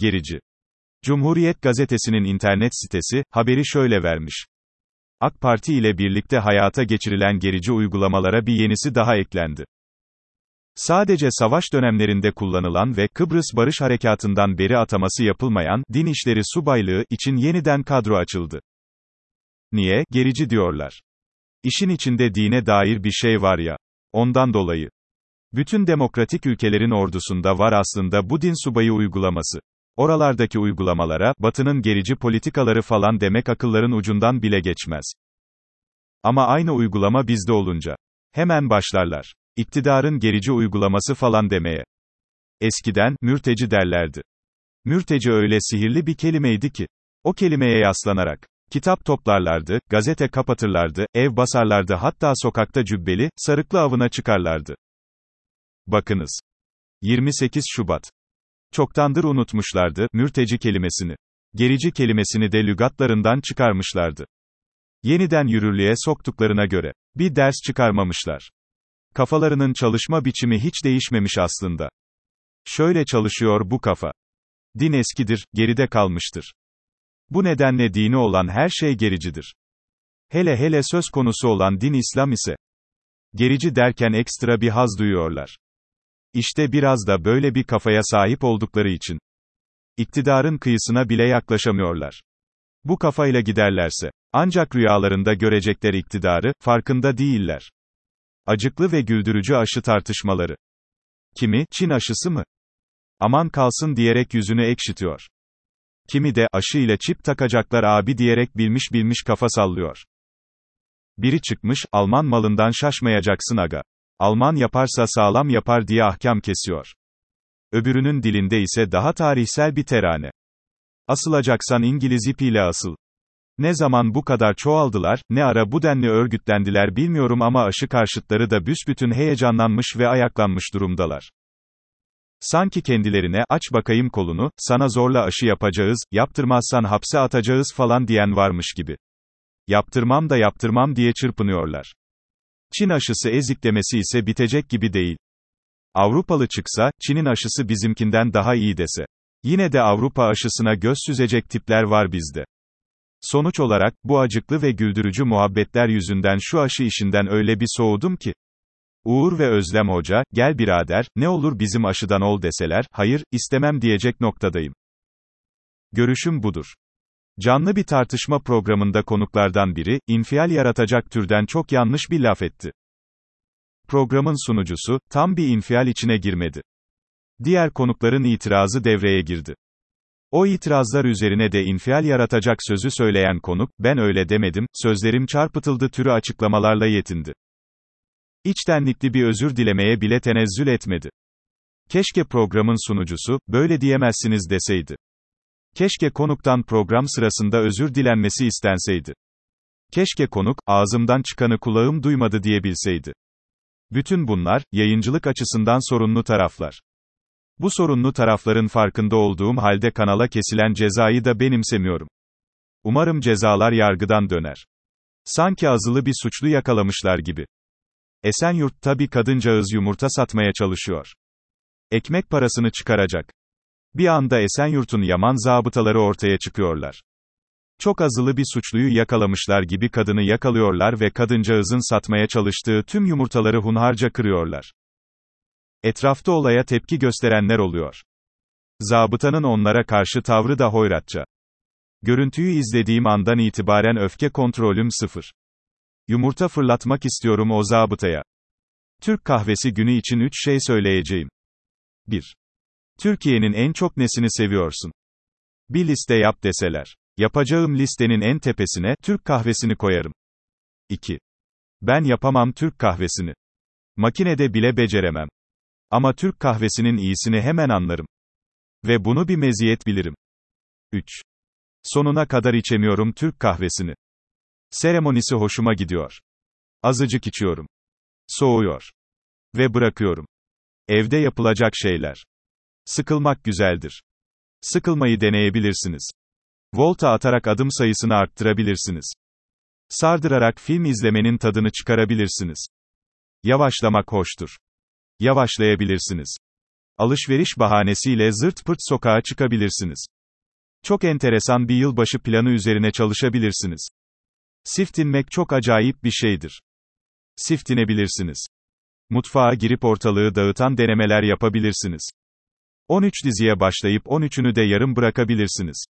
Gerici. Cumhuriyet gazetesinin internet sitesi, haberi şöyle vermiş. AK Parti ile birlikte hayata geçirilen gerici uygulamalara bir yenisi daha eklendi. Sadece savaş dönemlerinde kullanılan ve Kıbrıs Barış Harekatı'ndan beri ataması yapılmayan din işleri subaylığı için yeniden kadro açıldı. Niye gerici diyorlar? İşin içinde dine dair bir şey var ya. Ondan dolayı. Bütün demokratik ülkelerin ordusunda var aslında bu din subayı uygulaması. Oralardaki uygulamalara, batının gerici politikaları falan demek akılların ucundan bile geçmez. Ama aynı uygulama bizde olunca. Hemen başlarlar. İktidarın gerici uygulaması falan demeye. Eskiden, mürteci derlerdi. Mürteci öyle sihirli bir kelimeydi ki. O kelimeye yaslanarak. Kitap toplarlardı, gazete kapatırlardı, ev basarlardı hatta sokakta cübbeli, sarıklı avına çıkarlardı. Bakınız. 28 Şubat. Çoktandır unutmuşlardı, mürteci kelimesini. Gerici kelimesini de lügatlarından çıkarmışlardı. Yeniden yürürlüğe soktuklarına göre, bir ders çıkarmamışlar. Kafalarının çalışma biçimi hiç değişmemiş aslında. Şöyle çalışıyor bu kafa. Din eskidir, geride kalmıştır. Bu nedenle dini olan her şey gericidir. Hele hele söz konusu olan din İslam ise, gerici derken ekstra bir haz duyuyorlar. İşte biraz da böyle bir kafaya sahip oldukları için, iktidarın kıyısına bile yaklaşamıyorlar. Bu kafayla giderlerse, ancak rüyalarında görecekler iktidarı, farkında değiller. Acıklı ve güldürücü aşı tartışmaları. Kimi, Çin aşısı mı? Aman kalsın diyerek yüzünü ekşitiyor. Kimi de, aşı ile çip takacaklar abi diyerek bilmiş bilmiş kafa sallıyor. Biri çıkmış, Alman malından şaşmayacaksın aga. Alman yaparsa sağlam yapar diye ahkam kesiyor. Öbürünün dilinde ise daha tarihsel bir terane. Asılacaksan İngiliz ipiyle asıl. Ne zaman bu kadar çoğaldılar, ne ara bu denli örgütlendiler bilmiyorum ama aşı karşıtları da büsbütün heyecanlanmış ve ayaklanmış durumdalar. Sanki kendilerine, aç bakayım kolunu, sana zorla aşı yapacağız, yaptırmazsan hapse atacağız falan diyen varmış gibi. Yaptırmam da yaptırmam diye çırpınıyorlar. Çin aşısı eziklemesi ise bitecek gibi değil. Avrupalı çıksa, Çin'in aşısı bizimkinden daha iyi dese. Yine de Avrupa aşısına göz süzecek tipler var bizde. Sonuç olarak, bu acıklı ve güldürücü muhabbetler yüzünden şu aşı işinden öyle bir soğudum ki. Uğur ve Özlem Hoca, gel birader, ne olur bizim aşıdan ol deseler, hayır, istemem diyecek noktadayım. Görüşüm budur. Canlı bir tartışma programında konuklardan biri, infial yaratacak türden çok yanlış bir laf etti. Programın sunucusu, tam bir infial içine girmedi. Diğer konukların itirazı devreye girdi. O itirazlar üzerine de infial yaratacak sözü söyleyen konuk, ben öyle demedim, sözlerim çarpıtıldı türü açıklamalarla yetindi. İçtenlikli bir özür dilemeye bile tenezzül etmedi. Keşke programın sunucusu, böyle diyemezsiniz deseydi. Keşke konuktan program sırasında özür dilenmesi istenseydi. Keşke konuk, ağzımdan çıkanı kulağım duymadı diyebilseydi. Bütün bunlar, yayıncılık açısından sorunlu taraflar. Bu sorunlu tarafların farkında olduğum halde kanala kesilen cezayı da benimsemiyorum. Umarım cezalar yargıdan döner. Sanki azılı bir suçlu yakalamışlar gibi. Esenyurt'ta bir kadıncağız yumurta satmaya çalışıyor. Ekmek parasını çıkaracak. Bir anda Esenyurt'un yaman zabıtaları ortaya çıkıyorlar. Çok azılı bir suçluyu yakalamışlar gibi kadını yakalıyorlar ve kadıncağızın satmaya çalıştığı tüm yumurtaları hunharca kırıyorlar. Etrafta olaya tepki gösterenler oluyor. Zabıtanın onlara karşı tavrı da hoyratça. Görüntüyü izlediğim andan itibaren öfke kontrolüm sıfır. Yumurta fırlatmak istiyorum o zabıtaya. Türk kahvesi günü için 3 şey söyleyeceğim. 1. Türkiye'nin en çok nesini seviyorsun? Bir liste yap deseler. Yapacağım listenin en tepesine Türk kahvesini koyarım. 2. Ben yapamam Türk kahvesini. Makinede bile beceremem. Ama Türk kahvesinin iyisini hemen anlarım. Ve bunu bir meziyet bilirim. 3. Sonuna kadar içemiyorum Türk kahvesini. Seremonisi hoşuma gidiyor. Azıcık içiyorum. Soğuyor. Ve bırakıyorum. Evde yapılacak şeyler. Sıkılmak güzeldir. Sıkılmayı deneyebilirsiniz. Volta atarak adım sayısını arttırabilirsiniz. Sardırarak film izlemenin tadını çıkarabilirsiniz. Yavaşlamak hoştur. Yavaşlayabilirsiniz. Alışveriş bahanesiyle zırt pırt sokağa çıkabilirsiniz. Çok enteresan bir yılbaşı planı üzerine çalışabilirsiniz. Siftinmek çok acayip bir şeydir. Siftinebilirsiniz. Mutfağa girip ortalığı dağıtan denemeler yapabilirsiniz. 13 diziye başlayıp 13'ünü de yarım bırakabilirsiniz.